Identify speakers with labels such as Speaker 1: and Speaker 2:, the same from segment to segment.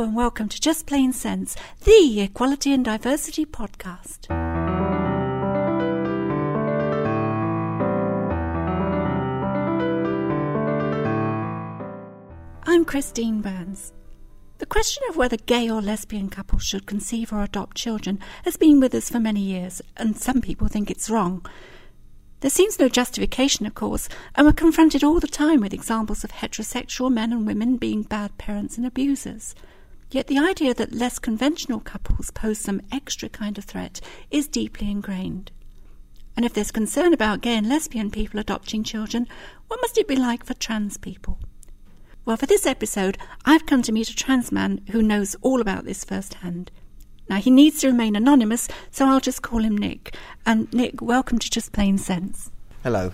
Speaker 1: and welcome to Just Plain Sense, the Equality and Diversity podcast. I'm Christine Burns. The question of whether gay or lesbian couples should conceive or adopt children has been with us for many years, and some people think it's wrong. There seems no justification, of course, and we're confronted all the time with examples of heterosexual men and women being bad parents and abusers. Yet the idea that less conventional couples pose some extra kind of threat is deeply ingrained. And if there's concern about gay and lesbian people adopting children, what must it be like for trans people? Well, for this episode, I've come to meet a trans man who knows all about this firsthand. Now, he needs to remain anonymous, so I'll just call him Nick. And Nick, welcome to Just Plain Sense.
Speaker 2: Hello.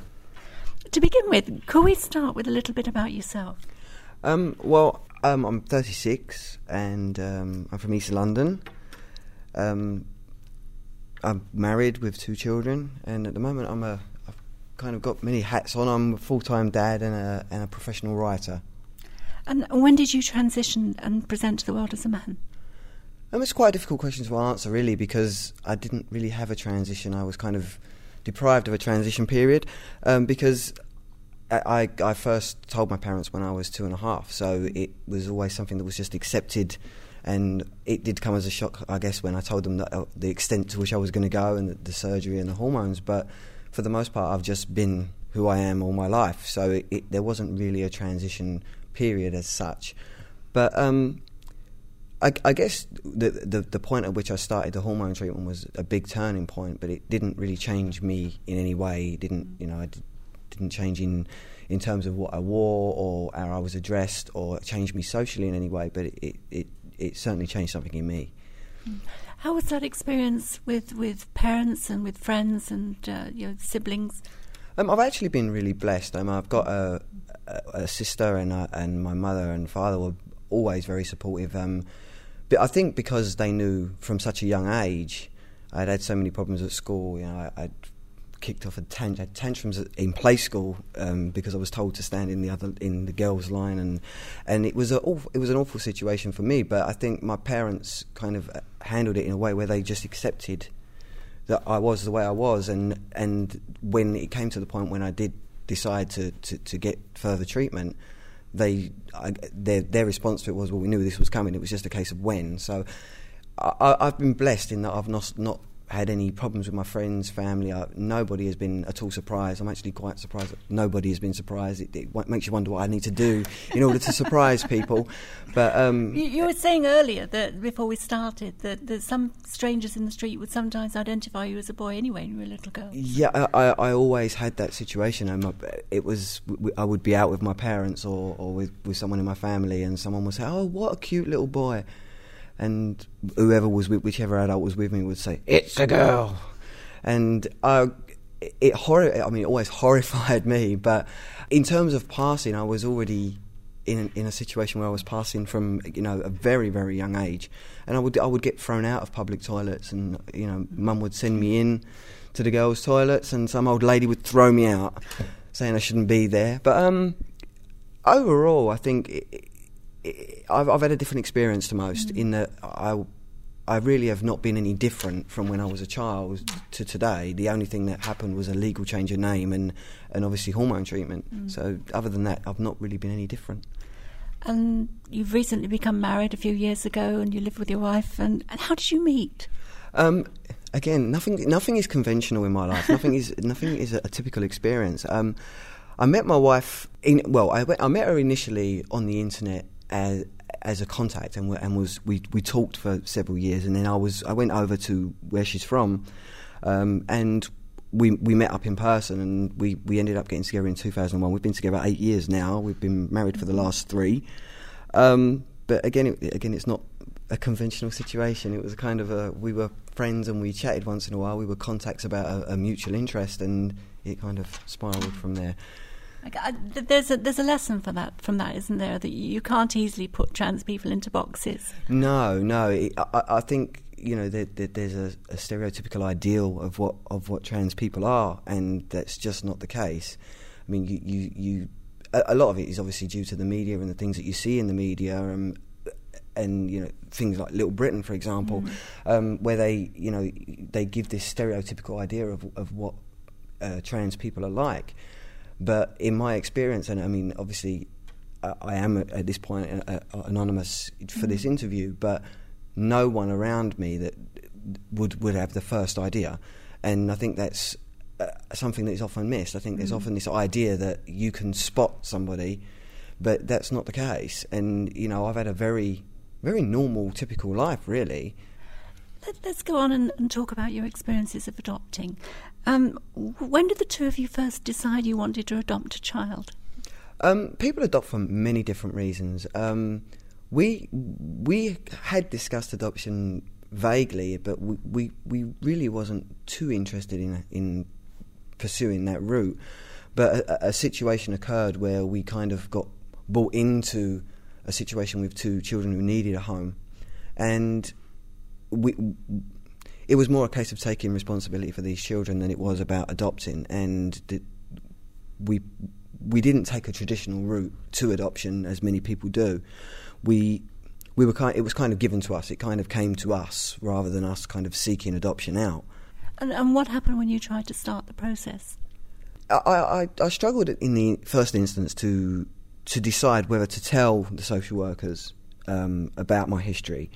Speaker 1: To begin with, could we start with a little bit about yourself?
Speaker 2: Um, well, um, I'm 36 and um, I'm from East London. Um, I'm married with two children, and at the moment, I'm a I've kind of got many hats on. I'm a full-time dad and a and a professional writer.
Speaker 1: And when did you transition and present to the world as a man?
Speaker 2: Um, it's quite a difficult question to answer, really, because I didn't really have a transition. I was kind of deprived of a transition period um, because I, I, first told my parents when I was two and a half, so it was always something that was just accepted. And it did come as a shock, I guess, when I told them that, uh, the extent to which I was going to go and the, the, surgery and the hormones. But for the most part, I've just been who I am all my life. So it, it, there wasn't really a transition period as such. But um, I, I, guess the, the, the point at which I started the hormone treatment was a big turning point, but it didn't really change me in any way. It didn't you know I didn't change in in terms of what I wore or how I was addressed or change me socially in any way. But it it, it, it certainly changed something in me.
Speaker 1: Hmm. How was that experience with, with parents and with friends and uh, your siblings?
Speaker 2: Um, I've actually been really blessed. Um, I've got a, a, a sister and a, and my mother and father were always very supportive. Um, but I think because they knew from such a young age, I'd had so many problems at school. You know, I, would kicked off a tant- had tantrums in play school um, because I was told to stand in the other in the girls' line, and and it was a awful, it was an awful situation for me. But I think my parents kind of uh, handled it in a way where they just accepted that I was the way I was, and and when it came to the point when I did decide to, to, to get further treatment, they I, their their response to it was, well, we knew this was coming. It was just a case of when. So I, have been blessed in that I've not not had any problems with my friends, family. I, nobody has been at all surprised. I'm actually quite surprised that nobody has been surprised. It, it makes you wonder what I need to do in order to surprise people. But um,
Speaker 1: you, you, were saying earlier that before we started that, that some strangers in the street would sometimes identify you as a boy anyway when you were a little girl.
Speaker 2: Yeah, I, I, I always had that situation. Um, it was I would be out with my parents or, or with, with someone in my family, and someone would say, "Oh, what a cute little boy." And whoever was with, whichever adult was with me would say, "It's a girl," and I, it horror. I mean, it always horrified me. But in terms of passing, I was already in in a situation where I was passing from you know a very very young age, and I would I would get thrown out of public toilets, and you know, mum would send me in to the girls' toilets, and some old lady would throw me out, saying I shouldn't be there. But um, overall, I think. It, I've, I've had a different experience to most mm. in that I, I really have not been any different from when I was a child to today. The only thing that happened was a legal change of name and, and obviously hormone treatment. Mm. So, other than that, I've not really been any different.
Speaker 1: And you've recently become married a few years ago, and you live with your wife. And, and how did you meet?
Speaker 2: Um, again, nothing nothing is conventional in my life. nothing is nothing is a, a typical experience. Um, I met my wife in well, I, I met her initially on the internet as as a contact, and, and was we we talked for several years, and then I was I went over to where she's from, um, and we we met up in person, and we, we ended up getting together in 2001. We've been together eight years now. We've been married for the last three, um, but again, it, again, it's not a conventional situation. It was a kind of a we were friends and we chatted once in a while. We were contacts about a, a mutual interest, and it kind of spiraled from there.
Speaker 1: There's a there's a lesson for that from that, isn't there? That you can't easily put trans people into boxes.
Speaker 2: No, no. I, I think you know there, there, there's a, a, stereotypical ideal of what of what trans people are, and that's just not the case. I mean, you you, you a, a lot of it is obviously due to the media and the things that you see in the media. Um, and you know things like Little Britain, for example, mm. um, where they you know they give this stereotypical idea of of what uh, trans people are like. But in my experience, and I mean, obviously, uh, I am at this point uh, uh, anonymous for mm. this interview, but no one around me that would would have the first idea, and I think that's uh, something that is often missed. I think there's mm. often this idea that you can spot somebody, but that's not the case. And you know, I've had a very very normal, typical life, really.
Speaker 1: Let, us go on and, and, talk about your experiences of adopting. Um, when did the two of you first decide you wanted to adopt a child?
Speaker 2: Um, people adopt for many different reasons. Um, we we had discussed adoption vaguely, but we, we, we really wasn't too interested in in pursuing that route. But a, a, situation occurred where we kind of got brought into a situation with two children who needed a home, and we it was more a case of taking responsibility for these children than it was about adopting. And we we didn't take a traditional route to adoption as many people do. We we were kind. It was kind of given to us. It kind of came to us rather than us kind of seeking adoption out.
Speaker 1: And, and what happened when you tried to start the process?
Speaker 2: I, I, I struggled in the first instance to to decide whether to tell the social workers um, about my history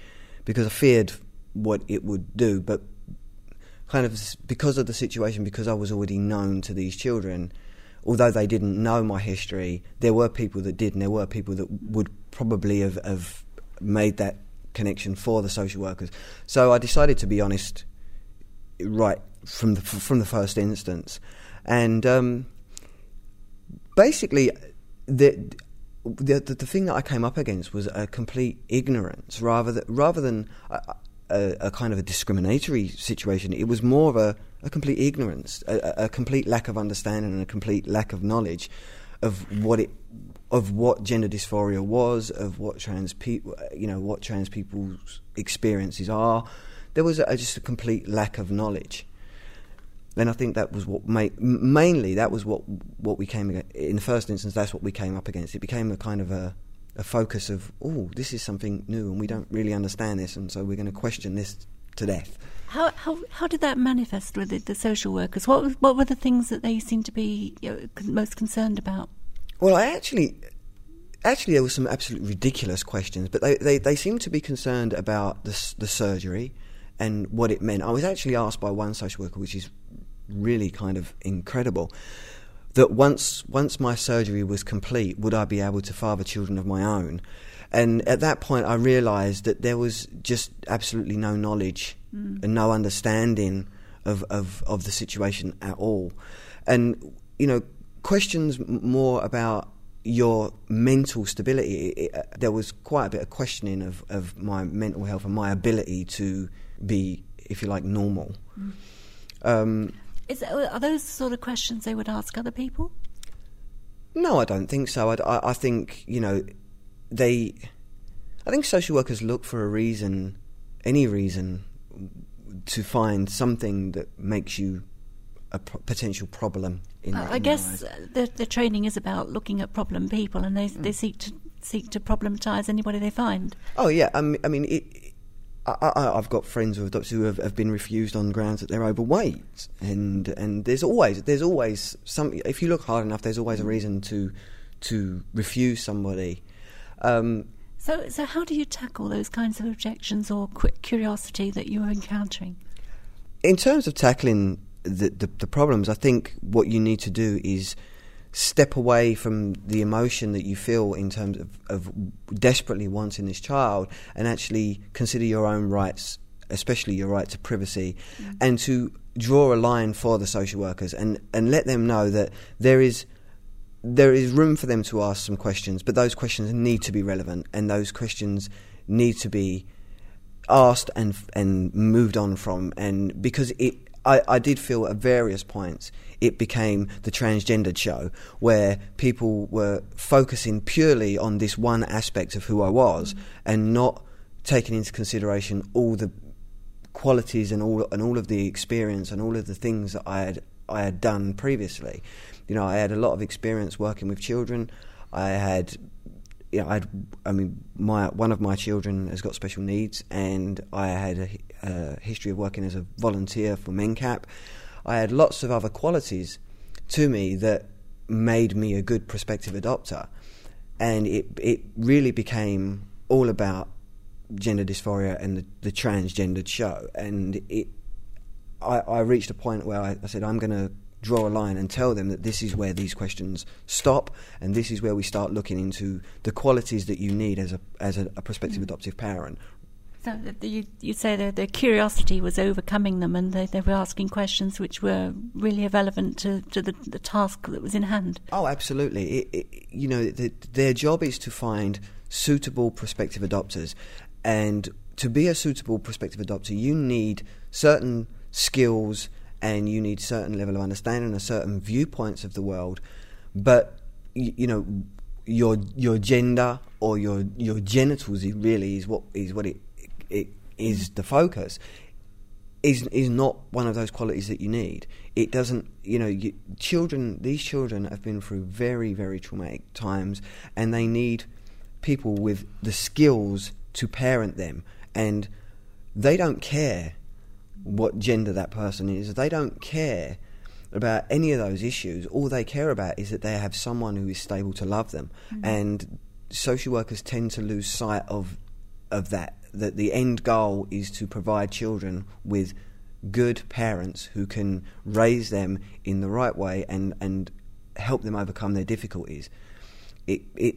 Speaker 2: because I feared what it would do. But kind of because of the situation, because I was already known to these children, although they didn't know my history, there were people that did, and there were people that would probably have, have made that connection for the social workers. So I decided to be honest right from the from the first instance, and um, basically the, the, the thing that I came up against was a complete ignorance rather than rather than a, a, kind of a discriminatory situation. It was more of a, a complete ignorance, a, a, complete lack of understanding, and a complete lack of knowledge of what it of what gender dysphoria was, of what trans people, you know, what trans people's experiences are. There was just a complete lack of knowledge. And I think that was what made, mainly that was what what we came in the first instance. That's what we came up against. It became a kind of a a focus of, oh, this is something new and we don't really understand this, and so we're going to question this to death.
Speaker 1: How, how, how did that manifest with the, the social workers? What, what were the things that they seemed to be you know, most concerned about?
Speaker 2: Well, I actually, actually, there were some absolutely ridiculous questions, but they, they, they seemed to be concerned about the, the surgery and what it meant. I was actually asked by one social worker, which is really kind of incredible that once once my surgery was complete, would I be able to father children of my own? And at that point, I realised that there was just absolutely no knowledge mm. and no understanding of, of, of the situation at all. And you know, questions more about your mental stability. It, it, there was quite a bit of questioning of, of my mental health and my ability to be, if you like, normal. Mm.
Speaker 1: Um, is, are those sort of questions they would ask other people?
Speaker 2: No, I don't think so. I, I, I think you know they. I think social workers look for a reason, any reason, to find something that makes you a potential problem. In uh,
Speaker 1: I guess the, the training is about looking at problem people, and they mm. they seek to seek to problematize anybody they find.
Speaker 2: Oh yeah, I mean, I mean it, I, have got friends who have, who have, have, been refused on grounds that they're overweight, and and there's always there's always some. If you look hard enough, there's always a reason to to refuse somebody.
Speaker 1: Um, so, so how do you tackle those kinds of objections or quick curiosity that you're encountering?
Speaker 2: In terms of tackling the, the, the problems, I think what you need to do is step away from the emotion that you feel in terms of, of desperately wanting this child and actually consider your own rights, especially your right to privacy, mm. and to draw a line for the social workers and, and let them know that there is there is room for them to ask some questions, but those questions need to be relevant and those questions need to be asked and and moved on from and because it I, I did feel at various points it became the transgendered show where people were focusing purely on this one aspect of who I was mm. and not taking into consideration all the qualities and all and all of the experience and all of the things that I had I had done previously. You know, I had a lot of experience working with children. I had you know, I'd, I mean, my one of my children has got special needs, and I had a, a history of working as a volunteer for MenCap. I had lots of other qualities to me that made me a good prospective adopter, and it it really became all about gender dysphoria and the, the transgendered show, and it. I, I reached a point where I, I said, I'm going to draw a line and tell them that this is where these questions stop and this is where we start looking into the qualities that you need as a as a, a prospective mm. adoptive parent.
Speaker 1: So you you say that their curiosity was overcoming them and they, they were asking questions which were really relevant to, to the, the task that was in hand.
Speaker 2: Oh, absolutely. It, it, you know, the, their job is to find suitable prospective adopters, and to be a suitable prospective adopter, you need certain skills and you need certain level of understanding and certain viewpoints of the world. But you, you know, your your gender or your your genitals really is what is what it it is the focus. Is is not one of those qualities that you need. It doesn't, you know, you, children. These children have been through very very traumatic times, and they need people with the skills to parent them, and they don't care what gender that person is. They don't care about any of those issues. All they care about is that they have someone who is stable to love them. Mm-hmm. And social workers tend to lose sight of of that. That the end goal is to provide children with good parents who can raise them in the right way and, and help them overcome their difficulties. It it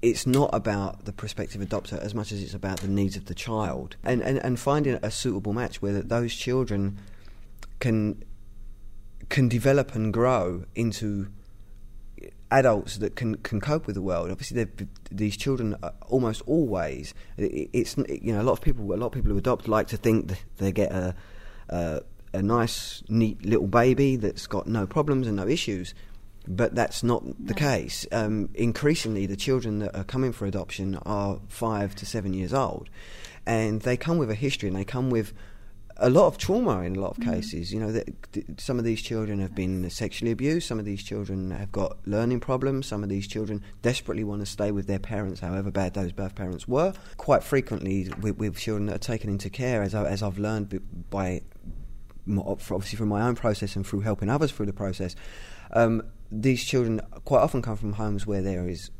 Speaker 2: it's not about the prospective adopter as much as it's about the needs of the child and, and, and finding a suitable match where those children can can develop and grow into adults that can, can cope with the world. Obviously, these children almost always it's you know a lot of people a lot of people who adopt like to think they get a, a a nice neat little baby that's got no problems and no issues but that's not the case. Um, increasingly, the children that are coming for adoption are five to seven years old, and they come with a history and they come with a lot of trauma in a lot of mm. cases. You know, that some of these children have been sexually abused. Some of these children have got learning problems. Some of these children desperately want to stay with their parents, however bad those birth parents were. Quite frequently, with, with children that are taken into care, as, I, as I've learned by obviously from my own process and through helping others through the process. Um, these children quite often come from homes where there is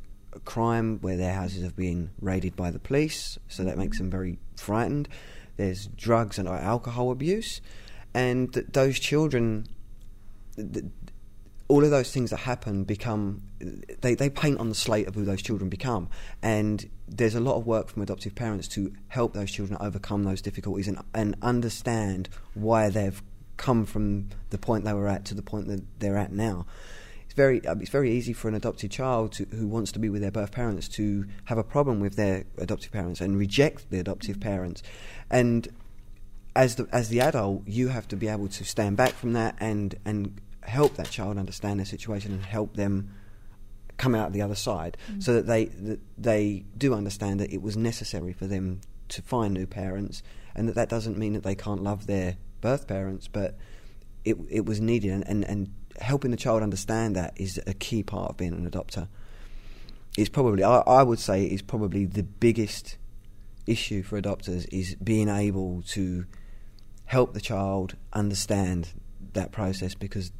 Speaker 2: crime, where their houses have been raided by the police, so that makes them very frightened. There's drugs and alcohol abuse, and th- those children, all of those things that happen become they, they paint on the slate of who those children become, and there's a lot of work from adoptive parents to help those children overcome those difficulties and and understand why they've come from the point they were at to the point that they're at now very uh, it's very easy for an adopted child to, who wants to be with their birth parents to have a problem with their adoptive parents and reject the adoptive parents, and as the as the adult, you have to be able to stand back from that and and help that child understand their situation and help them come out the other side, mm. so that they that they do understand that it was necessary for them to find new parents, and that that doesn't mean that they can't love their birth parents, but it it was needed, and, and, and helping the child understand that is a key part of being an adopter. It's probably, I, I would say, is probably the biggest issue for adopters is being able to help the child understand that process because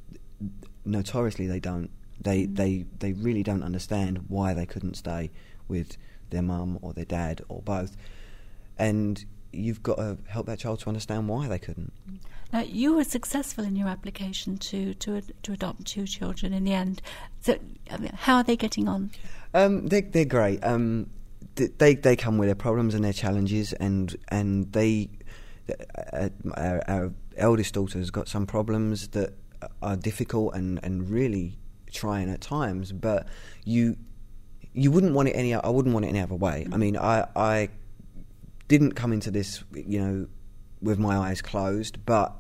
Speaker 2: notoriously they don't. They mm. they they really don't understand why they couldn't stay with their mum or their dad or both, and you've got to help that child to understand why they couldn't.
Speaker 1: Now, you were successful in your application to to, to adopt two children in the end. So, I mean, how are they getting on?
Speaker 2: Um, they, they're great. Um, they they come with their problems and their challenges, and and they uh, our, our, eldest daughter has got some problems that are difficult and, and really trying at times. But you you wouldn't want it any. I wouldn't want it any other way. Mm-hmm. I mean, I I didn't come into this, you know, with my eyes closed, but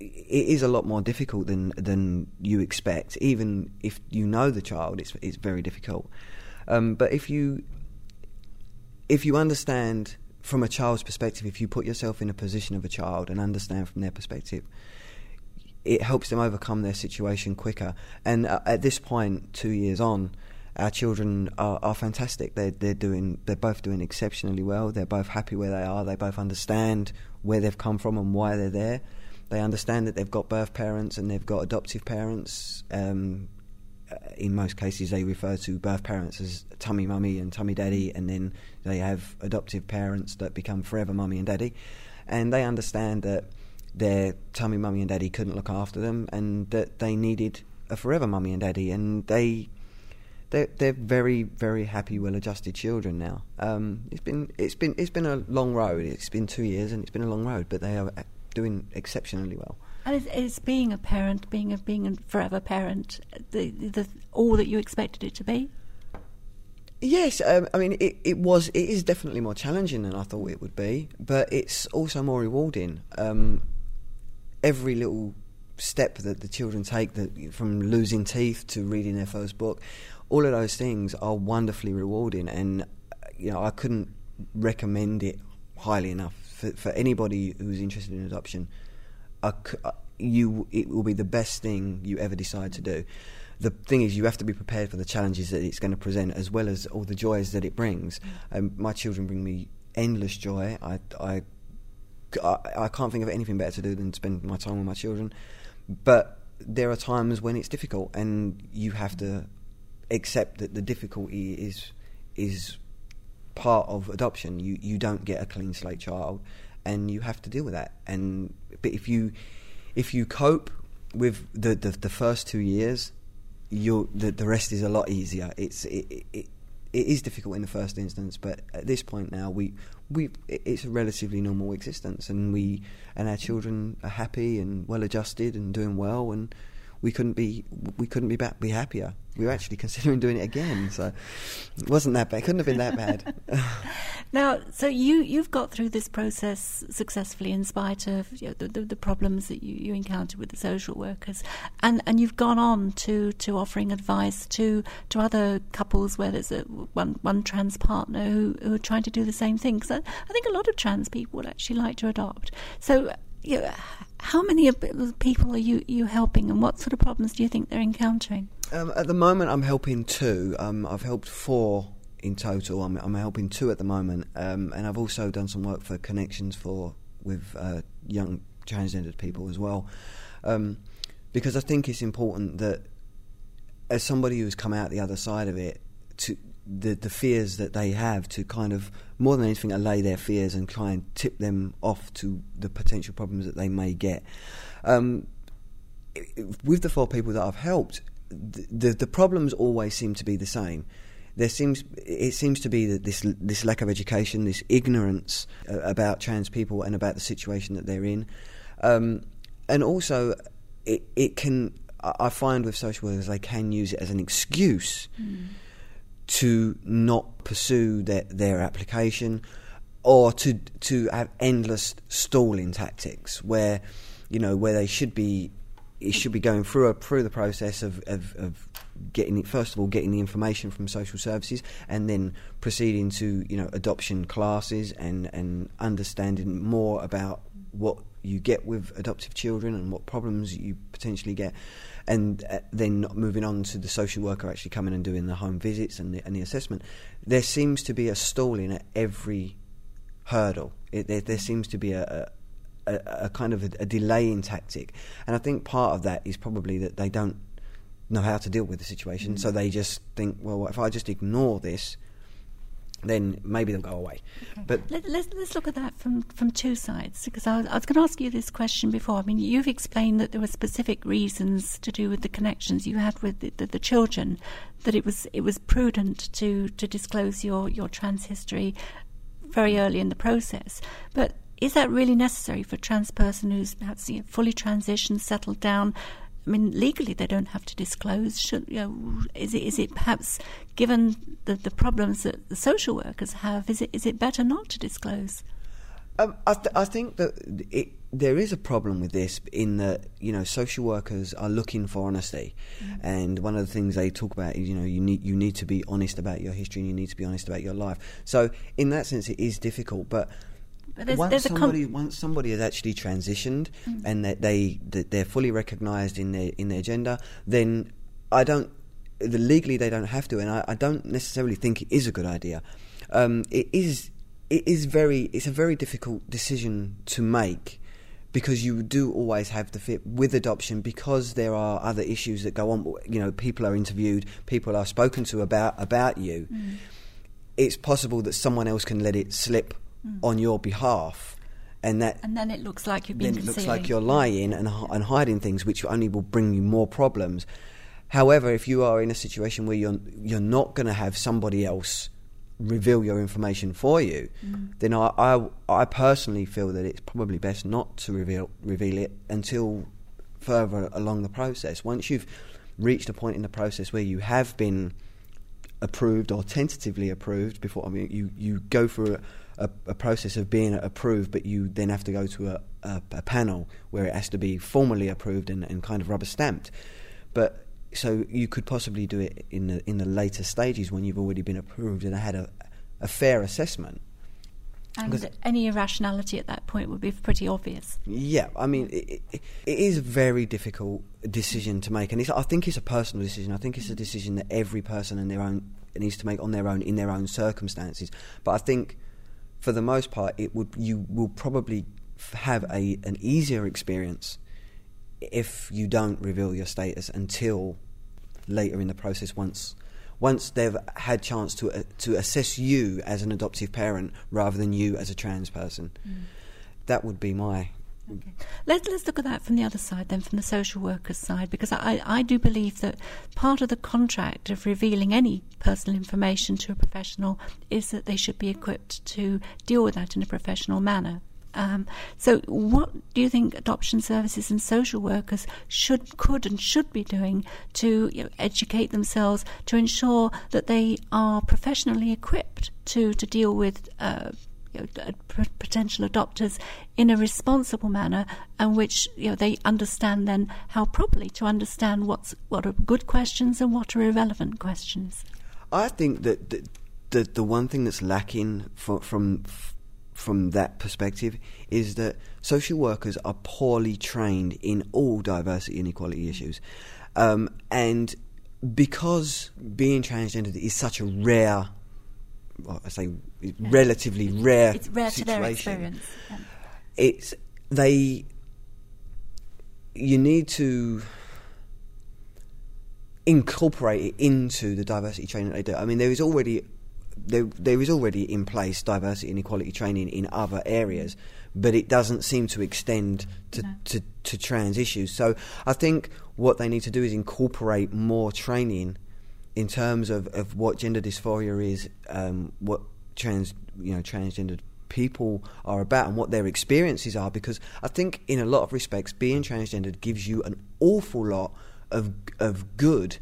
Speaker 2: it is a lot more difficult than than you expect. Even if you know the child, it's it's very difficult. Um, but if you if you understand from a child's perspective, if you put yourself in a position of a child and understand from their perspective, it helps them overcome their situation quicker. And uh, at this point, two years on, our children are, are fantastic. They're they're doing they're both doing exceptionally well. They're both happy where they are. They both understand where they've come from and why they're there. They understand that they've got birth parents and they've got adoptive parents. Um, uh, in most cases, they refer to birth parents as tummy mummy and tummy daddy, and then they have adoptive parents that become forever mummy and daddy. And they understand that their tummy mummy and daddy couldn't look after them, and that they needed a forever mummy and daddy, and they they're, they're very very happy, well-adjusted children now. Um, it's been it's been it's been a long road. It's been two years, and it's been a long road, but they are doing exceptionally well.
Speaker 1: And is, is being a parent, being a being a forever parent, the, the all that you expected it to be?
Speaker 2: Yes, um, I mean it, it was. It is definitely more challenging than I thought it would be, but it's also more rewarding. Um, every little step that the children take, that from losing teeth to reading their first book, all of those things are wonderfully rewarding, and you know I couldn't recommend it highly enough for, for anybody who's interested in adoption. I, you, it will be the best thing you ever decide to do. The thing is, you have to be prepared for the challenges that it's going to present, as well as all the joys that it brings. Um, my children bring me endless joy. I, I, I, I can't think of anything better to do than spend my time with my children. But there are times when it's difficult, and you have to accept that the difficulty is is part of adoption. You you don't get a clean slate child, and you have to deal with that. And but if you if you cope with the the, the first two years, you the the rest is a lot easier. It's it, it, it is difficult in the first instance, but at this point now, we we it's a relatively normal existence, and we and our children are happy and well adjusted and doing well, and we couldn't be we couldn't be be happier. We were actually considering doing it again, so it wasn't that bad. It couldn't have been that bad.
Speaker 1: now, so you you've got through this process successfully in spite of you know, the, the, the problems that you, you encountered with the social workers, and and you've gone on to, to offering advice to to other couples where there's a one one trans partner who, who are trying to do the same thing. Because I, I think a lot of trans people would actually like to adopt. So you know, how many people are you, you helping and what sort of problems do you think they're encountering?
Speaker 2: Um, at the moment, I'm helping two. Um, I've helped four in total. I'm, I'm helping two at the moment, um, and I've also done some work for Connections for with uh, young transgendered people as well, um, because I think it's important that as somebody who's come out the other side of it, to the the fears that they have to kind of more than anything allay their fears and try and tip them off to the potential problems that they may get. Um, with the four people that I've helped, the, the, the problems always seem to be the same. There seems it seems to be that this this lack of education, this ignorance uh, about trans people and about the situation that they're in, um, and also it it can I find with social workers they can use it as an excuse. Mm to not pursue their, their application or to to have endless stalling tactics where you know where they should be it should be going through a, through the process of, of, of getting it first of all getting the information from social services and then proceeding to you know adoption classes and and understanding more about what you get with adoptive children and what problems you potentially get and uh, then moving on to the social worker actually coming and doing the home visits and the, and the assessment, there seems to be a stalling at every hurdle. It, there, there, seems to be a, a, a kind of a, a, delaying tactic, and I think part of that is probably that they don't know how to deal with the situation, mm-hmm. so they just think, well, if I just ignore this, then maybe they'll go away.
Speaker 1: Okay. But Let, us let's, let's look at that from, from two sides because I was, I was going to ask you this question before. I mean, you've explained that there were specific reasons to do with the connections you had with the, the, the children, that it was it was prudent to to disclose your your trans history very mm. early in the process, but. Is that really necessary for a trans person who's perhaps you know, fully transitioned, settled down, I mean, legally they don't have to disclose. Should, you know, is it is it perhaps given the, the problems that the social workers have, is it is it better not to disclose?
Speaker 2: Um, I, th- I, think that it, there is a problem with this in that you know social workers are looking for honesty, mm. and one of the things they talk about is you know you need you need to be honest about your history and you need to be honest about your life. So in that sense, it is difficult, but there's, once there's somebody com- once somebody has actually transitioned mm. and that they that they're fully recognised in their in their gender, then I don't. the, legally they don't have to, and I, I, don't necessarily think it is a good idea. Um, it is it is very it's a very difficult decision to make because you do always have the fit with adoption because there are other issues that go on. You know, people are interviewed, people are spoken to about about you. Mm. It's possible that someone else can let it slip mm. on your behalf, and that
Speaker 1: and then it looks like you've been. Then it looks like
Speaker 2: you're lying and and hiding things, which only will bring you more problems. However, if you are in a situation where you're you're not going to have somebody else reveal your information for you, mm. then I, I, I personally feel that it's probably best not to reveal reveal it until further along the process. Once you've reached a point in the process where you have been approved or tentatively approved before I mean you, you go through a, a, process of being approved but you then have to go to a, a, a panel where it has to be formally approved and, and kind of rubber stamped but so you could possibly do it in the in the later stages when you've already been approved and had a, a fair assessment.
Speaker 1: And any irrationality at that point would be pretty obvious.
Speaker 2: Yeah, I mean, it, it, it is a very difficult decision to make, and I think it's a personal decision. I think it's a decision that every person in their own needs to make on their own in their own circumstances. But I think, for the most part, it would you will probably have a an easier experience if you don't reveal your status until later in the process once once they've had chance to uh, to assess you as an adoptive parent rather than you as a trans person. Mm. That would be my.
Speaker 1: Okay. Let's let's look at that from the other side, then, from the social worker's side, because I, I do believe that part of the contract of revealing any personal information to a professional is that they should be equipped to deal with that in a professional manner. Um, so, what do you think adoption services and social workers should, could, and should be doing to you know, educate themselves to ensure that they are professionally equipped to to deal with? Uh, potential adopters in a responsible manner, and which you know they understand then how properly to understand what's what are good questions and what are irrelevant questions.
Speaker 2: I think that the the, the one thing that's lacking from, from that perspective is that social workers are poorly trained in all diversity and equality issues. Um, and because being transgender is such a rare, well, I say yeah. relatively rare,
Speaker 1: it's rare
Speaker 2: situation,
Speaker 1: to their experience. Yeah.
Speaker 2: It's they. You need to incorporate it into the diversity training they do. I mean, there is already there, there is already in place diversity and equality training in other areas, but it doesn't seem to extend to, no. to, to trans issues. So I think what they need to do is incorporate more training in terms of, of what gender dysphoria is, um, what trans you know transgendered people are about and what their experiences are because I think in a lot of respects being transgendered gives you an awful lot of of good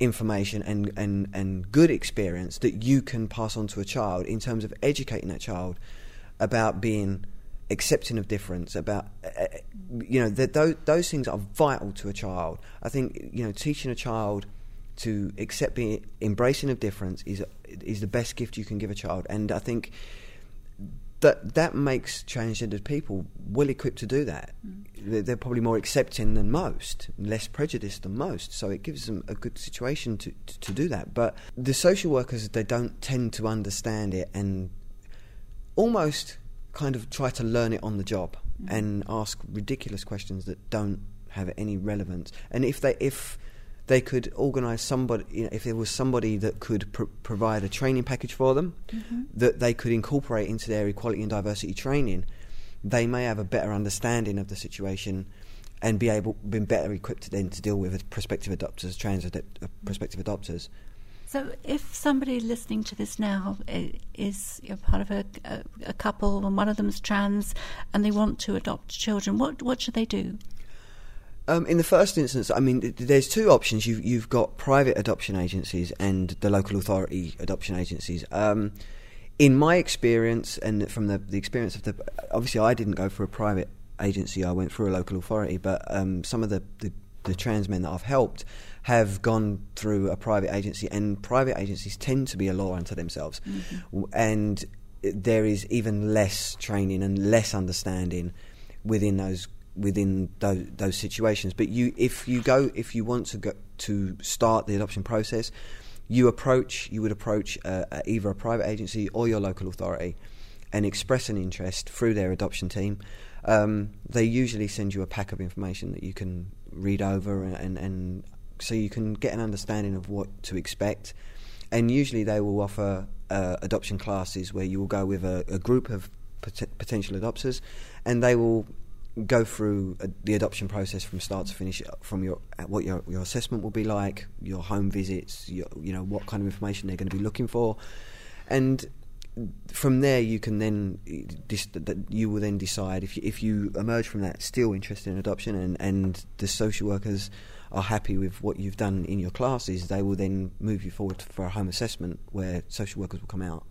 Speaker 2: information and, and, and good experience that you can pass on to a child in terms of educating that child about being accepting of difference about uh, you know that those, those things are vital to a child. I think you know teaching a child to accept being embracing of difference is is the best gift you can give a child and i think that that makes transgendered people well equipped to do that. Mm. They're probably more accepting than most, less prejudiced than most. So it gives them a good situation to, to, to do that. But the social workers, they don't tend to understand it and almost kind of try to learn it on the job mm. and ask ridiculous questions that don't have any relevance. And if they if they could organise somebody, you know, if there was somebody that could pr- provide a training package for them mm-hmm. that they could incorporate into their equality and diversity training, they may have a better understanding of the situation and be able, be better equipped then to deal with prospective adopters, trans uh, prospective adopters.
Speaker 1: So, if somebody listening to this now is you know, part of a, a, a couple and one of them is trans and they want to adopt children, what what should they do?
Speaker 2: Um, in the first instance, I mean, there's two options. You've, you've got private adoption agencies and the local authority adoption agencies. Um, in my experience, and from the, the experience of the, obviously, I didn't go for a private agency. I went through a local authority, but um, some of the, the, the trans men that I've helped have gone through a private agency, and private agencies tend to be a law unto themselves, mm-hmm. and there is even less training and less understanding within those within those, those situations. But you, if you go, if you want to go to start the adoption process, you approach, you would approach uh, either a private agency or your local authority, and express an interest through their adoption team. Um, they usually send you a pack of information that you can read over, and, and, and so you can get an understanding of what to expect. And usually they will offer uh, adoption classes where you will go with a, a group of pot- potential adopters, and they will go through uh, the adoption process from start to finish from your uh, what your your assessment will be like your home visits your, you know what kind of information they're going to be looking for. And from there you can then you will then decide if you, if you emerge from that still interested in adoption and and the social workers are happy with what you've done in your classes they will then move you forward for a home assessment where social workers will come out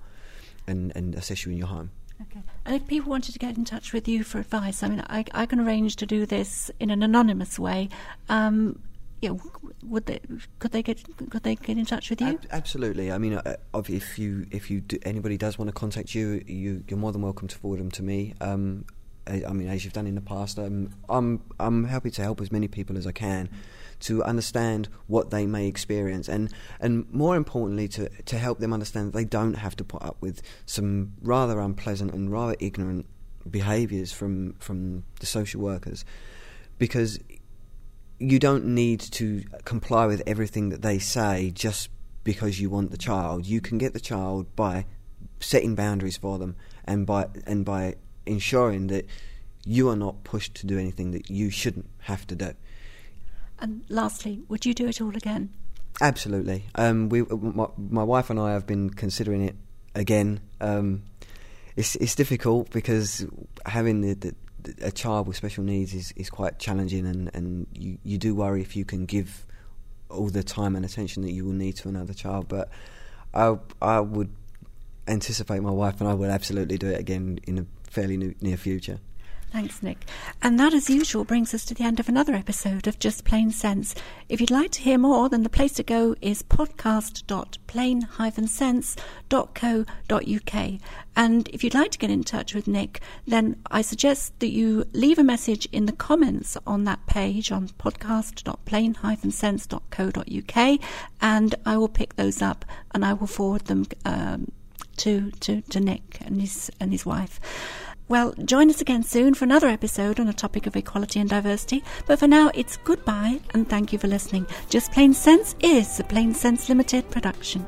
Speaker 2: and and assess you in your home
Speaker 1: Okay. And if people wanted to get in touch with you for advice, I mean, I, I can arrange to do this in an anonymous way. Um, know, would they could they get could they get in touch with you? Ab-
Speaker 2: absolutely. I mean, uh, if you if you do, anybody does want to contact you, you you're more than welcome to forward them to me. Um, I, I, mean, as you've done in the past, I'm I'm happy to help as many people as I can. Mm-hmm to understand what they may experience and, and more importantly to, to help them understand that they don't have to put up with some rather unpleasant and rather ignorant behaviours from, from the social workers because you don't need to comply with everything that they say just because you want the child. You can get the child by setting boundaries for them and by and by ensuring that you are not pushed to do anything that you shouldn't have to do.
Speaker 1: And lastly, would you do it all again?
Speaker 2: Absolutely. Um, we, my, my, wife and I have been considering it again. Um, it's it's difficult because having the, the, a child with special needs is, is quite challenging, and, and you, you do worry if you can give all the time and attention that you will need to another child. But I I would anticipate my wife and I will absolutely do it again in a fairly new, near future.
Speaker 1: Thanks, Nick. And that, as usual, brings us to the end of another episode of Just Plain Sense. If you'd like to hear more, then the place to go is podcast.plain-sense.co.uk. And if you'd like to get in touch with Nick, then I suggest that you leave a message in the comments on that page on podcast.plain-sense.co.uk, and I will pick those up and I will forward them um, to, to, to Nick and his, and his wife. Well, join us again soon for another episode on a topic of equality and diversity. But for now, it's goodbye and thank you for listening. Just Plain Sense is a Plain Sense Limited production.